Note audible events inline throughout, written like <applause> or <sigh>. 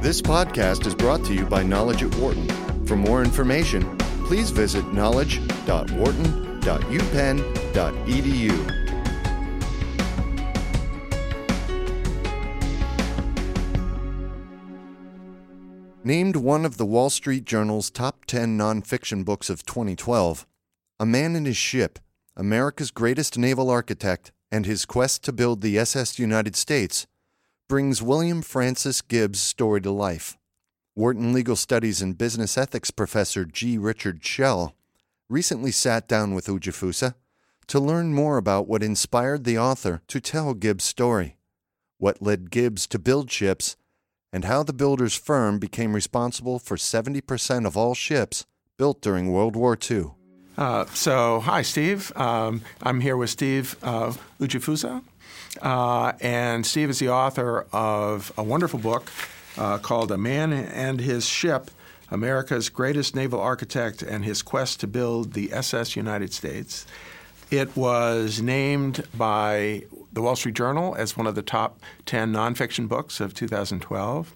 This podcast is brought to you by Knowledge at Wharton. For more information, please visit knowledge.wharton.upenn.edu. Named one of the Wall Street Journal's top 10 nonfiction books of 2012, A Man and His Ship, America's Greatest Naval Architect, and His Quest to Build the SS United States brings William Francis Gibbs' story to life. Wharton Legal Studies and Business Ethics professor G. Richard Shell recently sat down with Ujifusa to learn more about what inspired the author to tell Gibbs' story, what led Gibbs to build ships, and how the builder's firm became responsible for 70% of all ships built during World War II. Uh, so, hi, Steve. Um, I'm here with Steve uh, Ujifusa. Uh, and Steve is the author of a wonderful book uh, called A Man and His Ship America's Greatest Naval Architect and His Quest to Build the SS United States. It was named by the Wall Street Journal as one of the top 10 nonfiction books of 2012.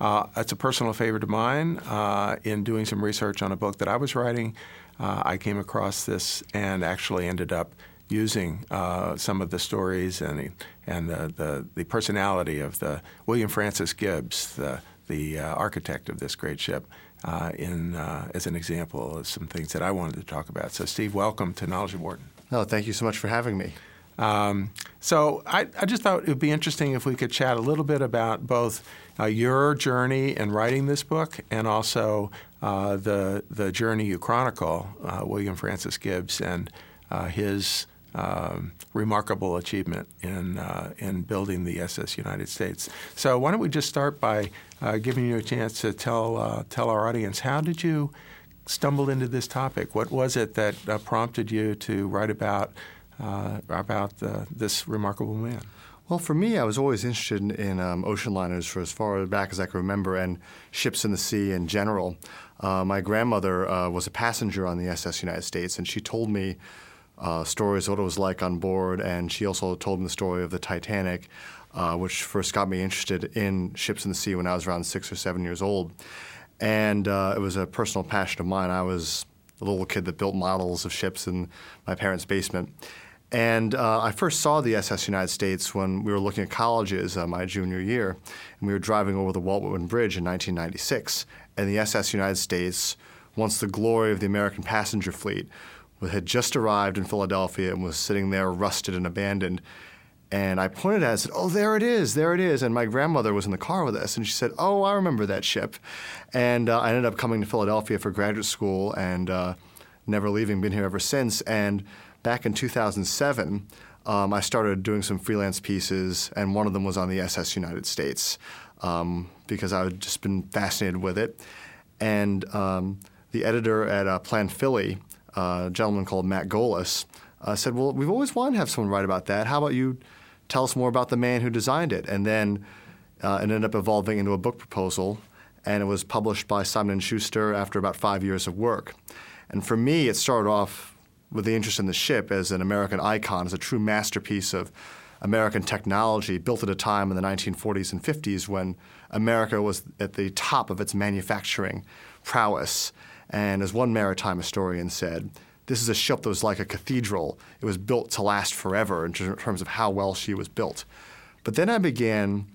Uh, it's a personal favorite of mine. Uh, in doing some research on a book that I was writing, uh, I came across this and actually ended up using uh, some of the stories and, and the, the, the, personality of the William Francis Gibbs, the, the uh, architect of this great ship, uh, in, as an example of some things that I wanted to talk about. So, Steve, welcome to Knowledge of Wharton. No, thank you so much for having me. Um, so I, I, just thought it would be interesting if we could chat a little bit about both uh, your journey in writing this book and also uh, the the journey you chronicle, uh, William Francis Gibbs and uh, his um, remarkable achievement in uh, in building the SS United States. So why don't we just start by uh, giving you a chance to tell tell our audience how did you stumble into this topic? What was it that prompted you to write about uh, about uh, this remarkable man? Well, for me, I was always interested in, in um, ocean liners for as far back as I can remember, and ships in the sea in general. Uh, my grandmother uh, was a passenger on the SS United States, and she told me uh, stories of what it was like on board, and she also told me the story of the Titanic, uh, which first got me interested in ships in the sea when I was around six or seven years old. And it was a personal passion of mine. I was a little kid that built models of ships in my parents' basement. And uh, I first saw the SS United States when we were looking at colleges uh, my junior year, and we were driving over the Walt Whitman Bridge in 1996. And the SS United States, once the glory of the American passenger fleet, had just arrived in Philadelphia and was sitting there rusted and abandoned. And I pointed at it and said, Oh, there it is, there it is. And my grandmother was in the car with us, and she said, Oh, I remember that ship. And uh, I ended up coming to Philadelphia for graduate school and uh, never leaving, been here ever since. And back in 2007, um, I started doing some freelance pieces, and one of them was on the SS United States um, because I had just been fascinated with it. And um, the editor at uh, Plan Philly, a gentleman called Matt Golas, uh, said, Well, we've always wanted to have someone write about that. How about you tell us more about the man who designed it? And then uh, it ended up evolving into a book proposal, and it was published by Simon & Schuster after about five years of work. And for me, it started off with the interest in the ship as an American icon, as a true masterpiece of American technology built at a time in the 1940s and 50s when America was at the top of its manufacturing prowess. And as one maritime historian said, this is a ship that was like a cathedral. It was built to last forever in terms of how well she was built. But then I began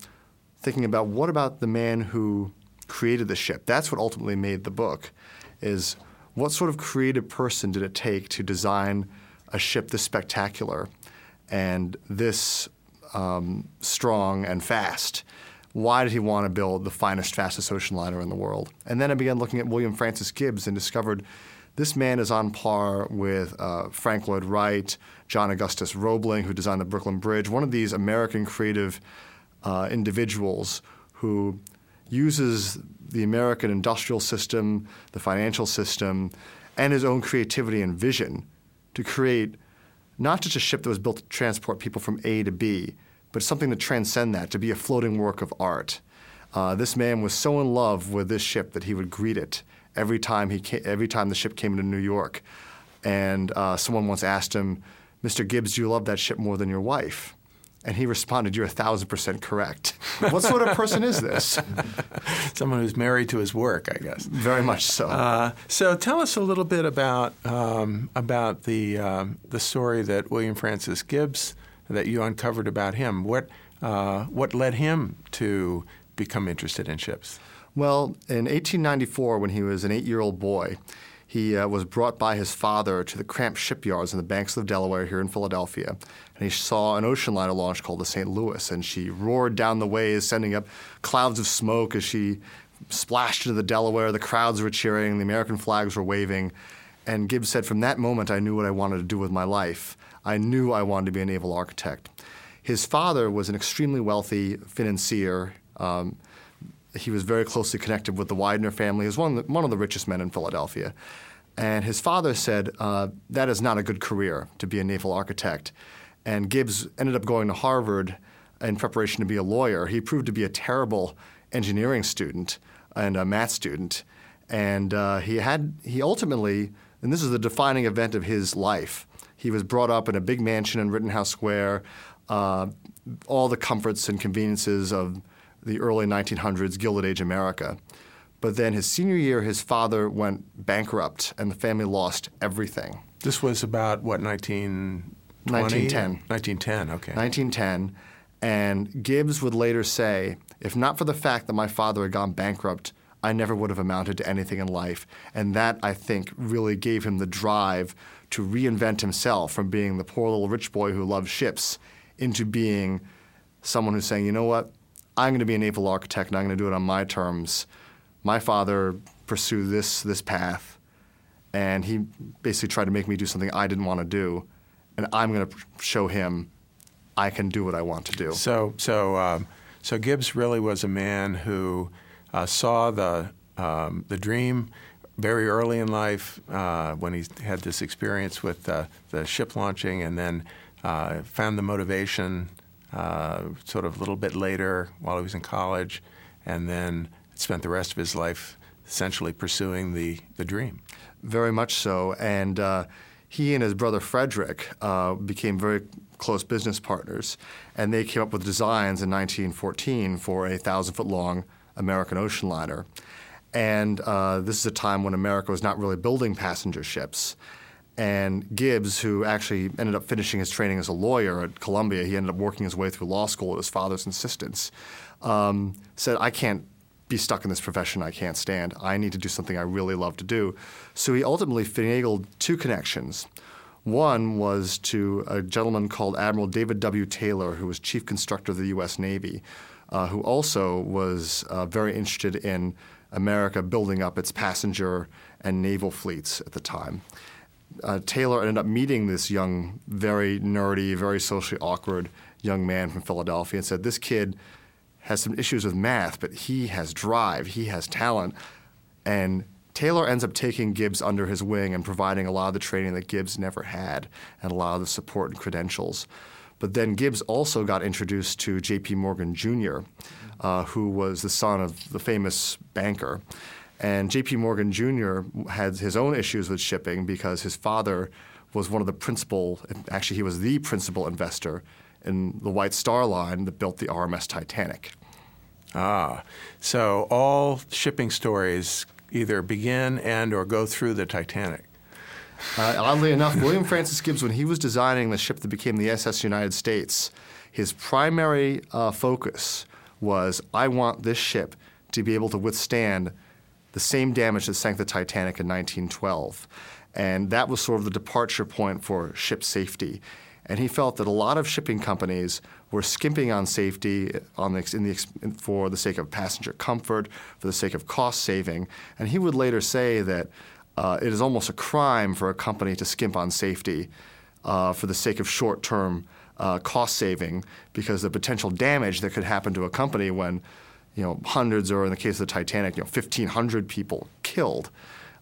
thinking about what about the man who created the ship? That's what ultimately made the book is what sort of creative person did it take to design a ship this spectacular and this um, strong and fast? Why did he want to build the finest, fastest ocean liner in the world? And then I began looking at William Francis Gibbs and discovered this man is on par with uh, Frank Lloyd Wright, John Augustus Roebling, who designed the Brooklyn Bridge, one of these American creative uh, individuals who uses the American industrial system, the financial system, and his own creativity and vision to create not just a ship that was built to transport people from A to B, but something to transcend that, to be a floating work of art. Uh, this man was so in love with this ship that he would greet it every time he came, every time the ship came into New York. And uh, someone once asked him, "Mr. Gibbs, do you love that ship more than your wife?" And he responded, You're a thousand percent correct. <laughs> what sort of person is this? <laughs> Someone who's married to his work, I guess. Very much so. Uh, so tell us a little bit about um, about the um, the story that William Francis Gibbs that you uncovered about him. What uh, what led him to become interested in ships? Well, in 1894, when he was an eight year old boy, he uh, was brought by his father to the Cramp shipyards on the banks of the Delaware here in Philadelphia. And he saw an ocean liner launch called the St. Louis, and she roared down the ways, sending up clouds of smoke as she splashed into the Delaware. The crowds were cheering, the American flags were waving. And Gibbs said, From that moment, I knew what I wanted to do with my life. I knew I wanted to be a naval architect. His father was an extremely wealthy financier. Um, he was very closely connected with the Widener family. He was one of the, one of the richest men in Philadelphia. And his father said, uh, That is not a good career to be a naval architect. And Gibbs ended up going to Harvard in preparation to be a lawyer. He proved to be a terrible engineering student and a math student. And uh, he had he ultimately, and this is the defining event of his life. He was brought up in a big mansion in Rittenhouse Square, uh, all the comforts and conveniences of the early 1900s Gilded Age America. But then his senior year, his father went bankrupt and the family lost everything. This was about what, 1920? 1910. 1910, okay. 1910. And Gibbs would later say, if not for the fact that my father had gone bankrupt, I never would have amounted to anything in life. And that, I think, really gave him the drive to reinvent himself from being the poor little rich boy who loved ships into being someone who's saying, you know what, I'm going to be a naval architect and I'm going to do it on my terms. My father pursued this this path, and he basically tried to make me do something I didn't want to do, and I'm going to show him I can do what I want to do. So, so, um, so Gibbs really was a man who uh, saw the um, the dream very early in life uh, when he had this experience with uh, the ship launching, and then uh, found the motivation uh, sort of a little bit later while he was in college, and then spent the rest of his life essentially pursuing the, the dream. Very much so. And uh, he and his brother Frederick uh, became very close business partners, and they came up with designs in 1914 for a thousand foot long American ocean liner. And uh, this is a time when America was not really building passenger ships. And Gibbs, who actually ended up finishing his training as a lawyer at Columbia, he ended up working his way through law school at his father's insistence, um, said, I can't be stuck in this profession I can't stand. I need to do something I really love to do. So he ultimately finagled two connections. One was to a gentleman called Admiral David W. Taylor, who was chief constructor of the U.S. Navy, uh, who also was uh, very interested in America building up its passenger and naval fleets at the time uh, Taylor ended up meeting this young, very nerdy, very socially awkward young man from Philadelphia and said, This kid has some issues with math, but he has drive, he has talent. And Taylor ends up taking Gibbs under his wing and providing a lot of the training that Gibbs never had and a lot of the support and credentials. But then Gibbs also got introduced to J.P. Morgan Jr., uh, who was the son of the famous banker. And J.P. Morgan Jr. had his own issues with shipping because his father was one of the principal, actually, he was the principal investor in the White Star Line that built the RMS Titanic. Ah, so all shipping stories either begin and or go through the Titanic. Uh, oddly enough, William Francis Gibbs, when he was designing the ship that became the SS United States, his primary uh, focus was I want this ship to be able to withstand the same damage that sank the Titanic in 1912. And that was sort of the departure point for ship safety. And he felt that a lot of shipping companies were skimping on safety on the, the, for the sake of passenger comfort, for the sake of cost saving. And he would later say that uh, it is almost a crime for a company to skimp on safety uh, for the sake of short term uh, cost saving because the potential damage that could happen to a company when you know, hundreds or in the case of the Titanic, you know, 1,500 people killed.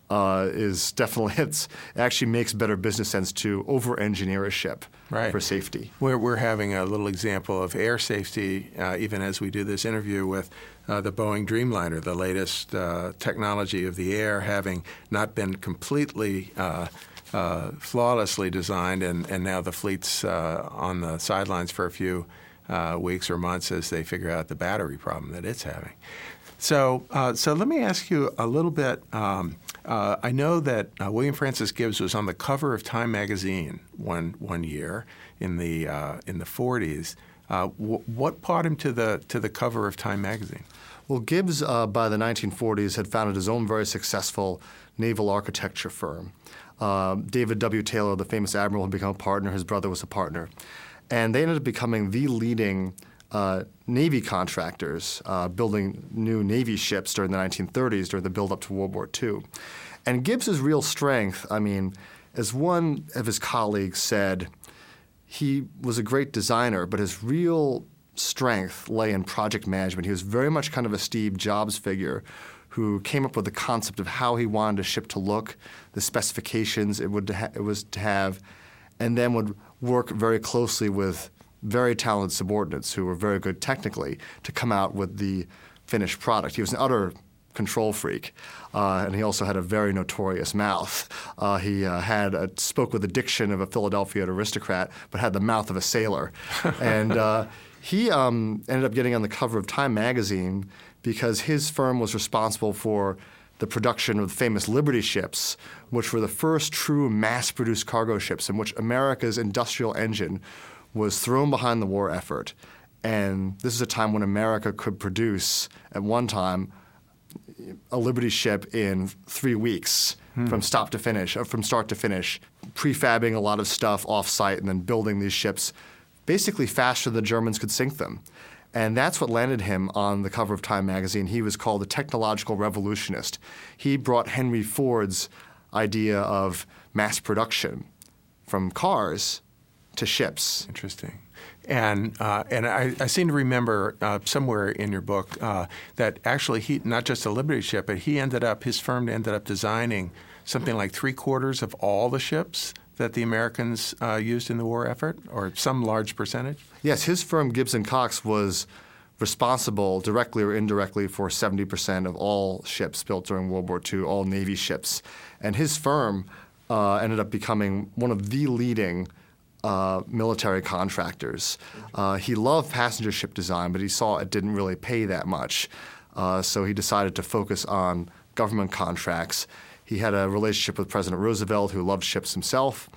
Uh, is definitely <laughs> it's it actually makes better business sense to over-engineer a ship right. for safety. We're, we're having a little example of air safety uh, even as we do this interview with uh, the Boeing Dreamliner, the latest uh, technology of the air, having not been completely uh, uh, flawlessly designed, and, and now the fleet's on the sidelines for a few uh, weeks or months as they figure out the battery problem that it's having. So, uh, so let me ask you a little bit. Um, uh, I know that uh, William Francis Gibbs was on the cover of Time magazine one one year in the uh, in the 40s. Uh, w- what brought him to the to the cover of Time magazine? Well, Gibbs uh, by the 1940s had founded his own very successful naval architecture firm. David W. Taylor, the famous admiral, had become a partner. His brother was a partner, and they ended up becoming the leading uh, Navy contractors uh, building new Navy ships during the 1930s during the build up to World War II. And Gibbs's real strength, I mean, as one of his colleagues said, he was a great designer, but his real strength lay in project management. He was very much kind of a Steve Jobs figure who came up with the concept of how he wanted a ship to look, the specifications it, would ha- it was to have, and then would work very closely with very talented subordinates who were very good technically to come out with the finished product. He was an utter control freak, uh, and he also had a very notorious mouth. Uh, he uh, had a, spoke with the diction of a Philadelphia aristocrat, but had the mouth of a sailor, <laughs> and uh, he um, ended up getting on the cover of Time magazine because his firm was responsible for the production of the famous Liberty ships, which were the first true mass-produced cargo ships in which America's industrial engine was thrown behind the war effort. And this is a time when America could produce, at one time, a Liberty ship in three weeks hmm. from stop to finish, or uh, from start to finish, prefabbing a lot of stuff off-site and then building these ships basically faster than the Germans could sink them. And that's what landed him on the cover of Time magazine. He was called the technological revolutionist. He brought Henry Ford's idea of mass production from cars to ships. Interesting. And uh, and I, I, seem to remember uh, somewhere in your book uh, that actually he not just a Liberty ship, but he ended up his firm ended up designing something like three quarters of all the ships that the Americans uh, used in the war effort, or some large percentage. Yes, his firm Gibbs and Cox was responsible directly or indirectly for 70% of all ships built during World War II, all Navy ships, and his firm uh, ended up becoming one of the leading uh, military contractors. Uh, he loved passenger ship design, but he saw it didn't really pay that much. Uh, so he decided to focus on government contracts. He had a relationship with President Roosevelt, who loved ships himself,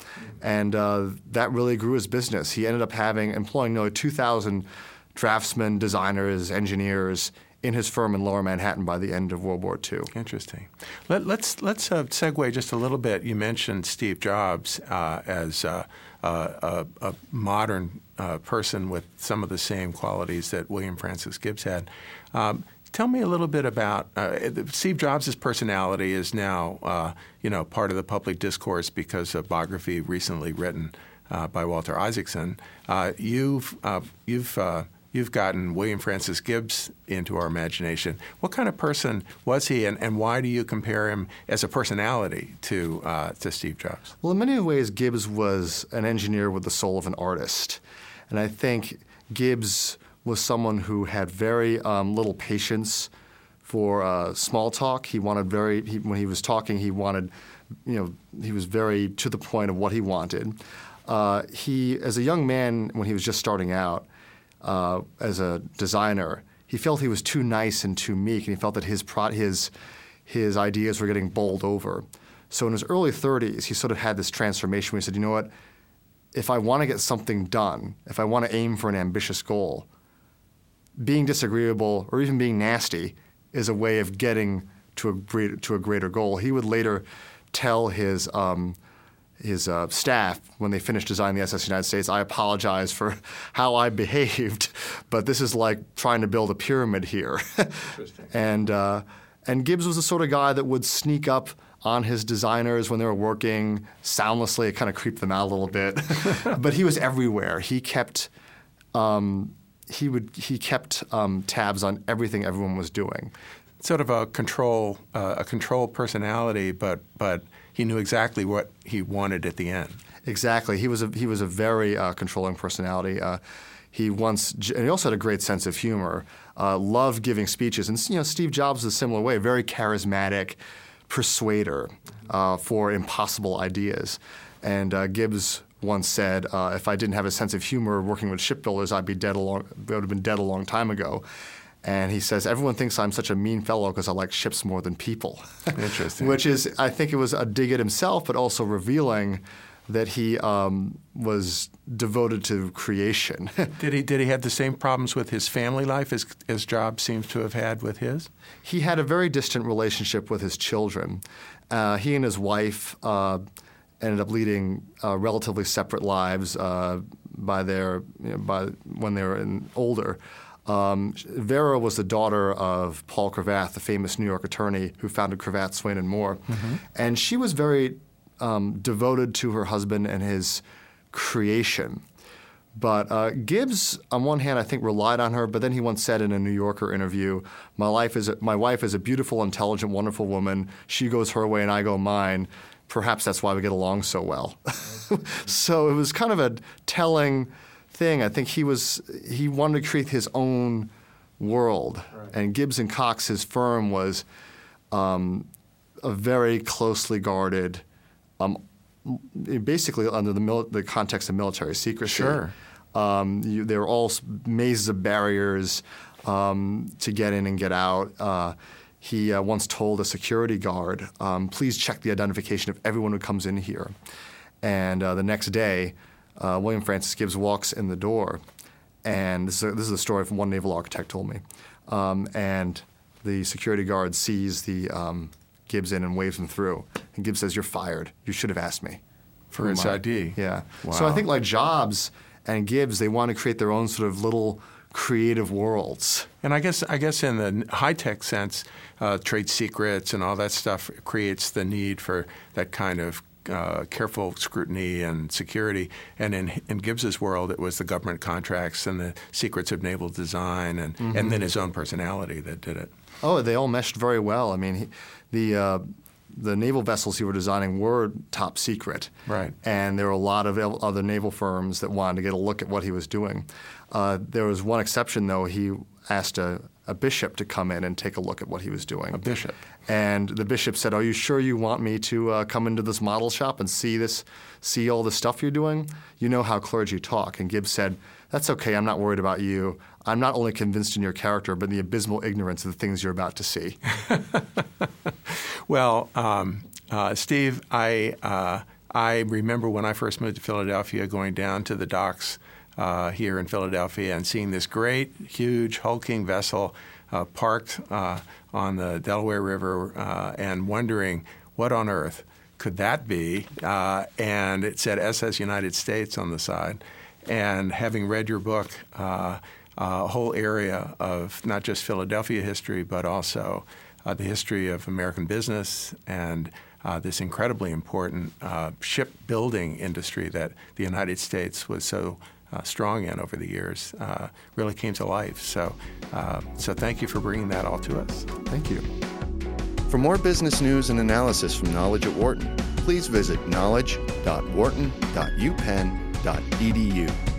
and uh, that really grew his business. He ended up having employing nearly 2,000 draftsmen, designers, engineers in his firm in Lower Manhattan by the end of World War II. Interesting. Let, us let's, let's uh, segue just a little bit. You mentioned Steve Jobs uh, as uh, a, a, modern uh, person with some of the same qualities that William Francis Gibbs had. Um, tell me a little bit about uh, Steve Jobs' personality is now uh, you know part of the public discourse because of biography recently written by Walter Isaacson. you've you've you've gotten William Francis Gibbs into our imagination. What kind of person was he, and, and why do you compare him as a personality to, uh, to Steve Jobs? Well, in many ways, Gibbs was an engineer with the soul of an artist. And I think Gibbs was someone who had very um, little patience for uh, small talk. He wanted very, he, when he was talking, he wanted, you know, he was very to the point of what he wanted. Uh, he, as a young man, when he was just starting out, uh, as a designer, he felt he was too nice and too meek, and he felt that his pro- his his ideas were getting bowled over. So in his early 30s, he sort of had this transformation where he said, "You know what? If I want to get something done, if I want to aim for an ambitious goal, being disagreeable or even being nasty is a way of getting to a greater, to a greater goal." He would later tell his um, his uh, staff when they finished designing the SS United States, I apologize for <laughs> how I behaved, <laughs> but this is like trying to build a pyramid here. <laughs> and uh, and Gibbs was the sort of guy that would sneak up on his designers when they were working soundlessly. It kind of creeped them out a little bit, but he was everywhere. He kept. Um, he would he kept um, tabs on everything everyone was doing. Sort of a control uh, a control personality, but but he knew exactly what he wanted at the end. Exactly. He was a he was a very uh, controlling personality. Uh, he once and he also had a great sense of humor. Uh, loved giving speeches, and you know Steve Jobs was a similar way. Very charismatic persuader uh, for impossible ideas, and uh, Gibbs once said, "If I didn't have a sense of humor working with shipbuilders, I'd be dead a long. I would have been dead a long time ago." And he says, "Everyone thinks I'm such a mean fellow because I like ships more than people." Interesting. <laughs> Which is, I think, it was a dig at himself, but also revealing that he um, was devoted to creation. <laughs> did he did he have the same problems with his family life as as Jobs seems to have had with his? he had a very distant relationship with his children. Uh, he and his wife uh, ended up leading uh, relatively separate lives uh, by their you know, by when they were in, older. Um, Vera was the daughter of Paul Cravath, the famous New York attorney who founded Cravath, Swaine and Moore, and she was very um, devoted to her husband and his creation. But uh, Gibbs, on one hand, I think relied on her. But then he once said in a New Yorker interview, "My life is a, my wife is a beautiful, intelligent, wonderful woman. She goes her way and I go mine. Perhaps that's why we get along so well." <laughs> so it was kind of a telling thing. I think he was he wanted to create his own world, and Gibbs and Cox, his firm, was um, a very closely guarded. Um, basically under the, mil- the context of military secrecy. Sure. Um, you, there were all mazes of barriers um, to get in and get out. Uh, he uh, once told a security guard, um, "Please check the identification of everyone who comes in here." And uh, the next day, uh, William Francis Gibbs walks in the door, and this is, a, this is a story from one naval architect told me. Um, and the security guard sees the um, Gibbs in and waves him through. And Gibbs says, "You're fired. You should have asked me." For his I?" ID. Yeah. So I think like Jobs and Gibbs, they want to create their own sort of little creative worlds. And I guess I guess in the high tech sense, uh, trade secrets and all that stuff creates the need for that kind of uh, careful scrutiny and security. And in in Gibbs's world, it was the government contracts and the secrets of naval design, and and then his own personality that did it. Oh, they all meshed very well. I mean, he, the uh, the naval vessels he were designing were top secret, Right. And there were a lot of other naval firms that wanted to get a look at what he was doing. Uh, there was one exception, though. He asked a, a bishop to come in and take a look at what he was doing. A bishop. And the bishop said, "Are you sure you want me to uh, come into this model shop and see this, see all the stuff you're doing? You know how clergy talk." And Gibbs said, "That's okay. I'm not worried about you. I'm not only convinced in your character, but in the abysmal ignorance of the things you're about to see." <laughs> Well, um, uh, Steve, I uh, I remember when I first moved to Philadelphia, going down to the docks uh, here in Philadelphia and seeing this great, huge, hulking vessel uh, parked uh, on the Delaware River, uh, and wondering what on earth could that be? Uh, and it said SS United States on the side. And having read your book, uh, a whole area of not just Philadelphia history, but also the history of American business and uh, this incredibly important uh, shipbuilding industry that the United States was so uh, strong in over the years uh, really came to life. So, uh, so thank you for bringing that all to us. Thank you. For more business news and analysis from Knowledge at Wharton, please visit knowledge.wharton.upenn.edu.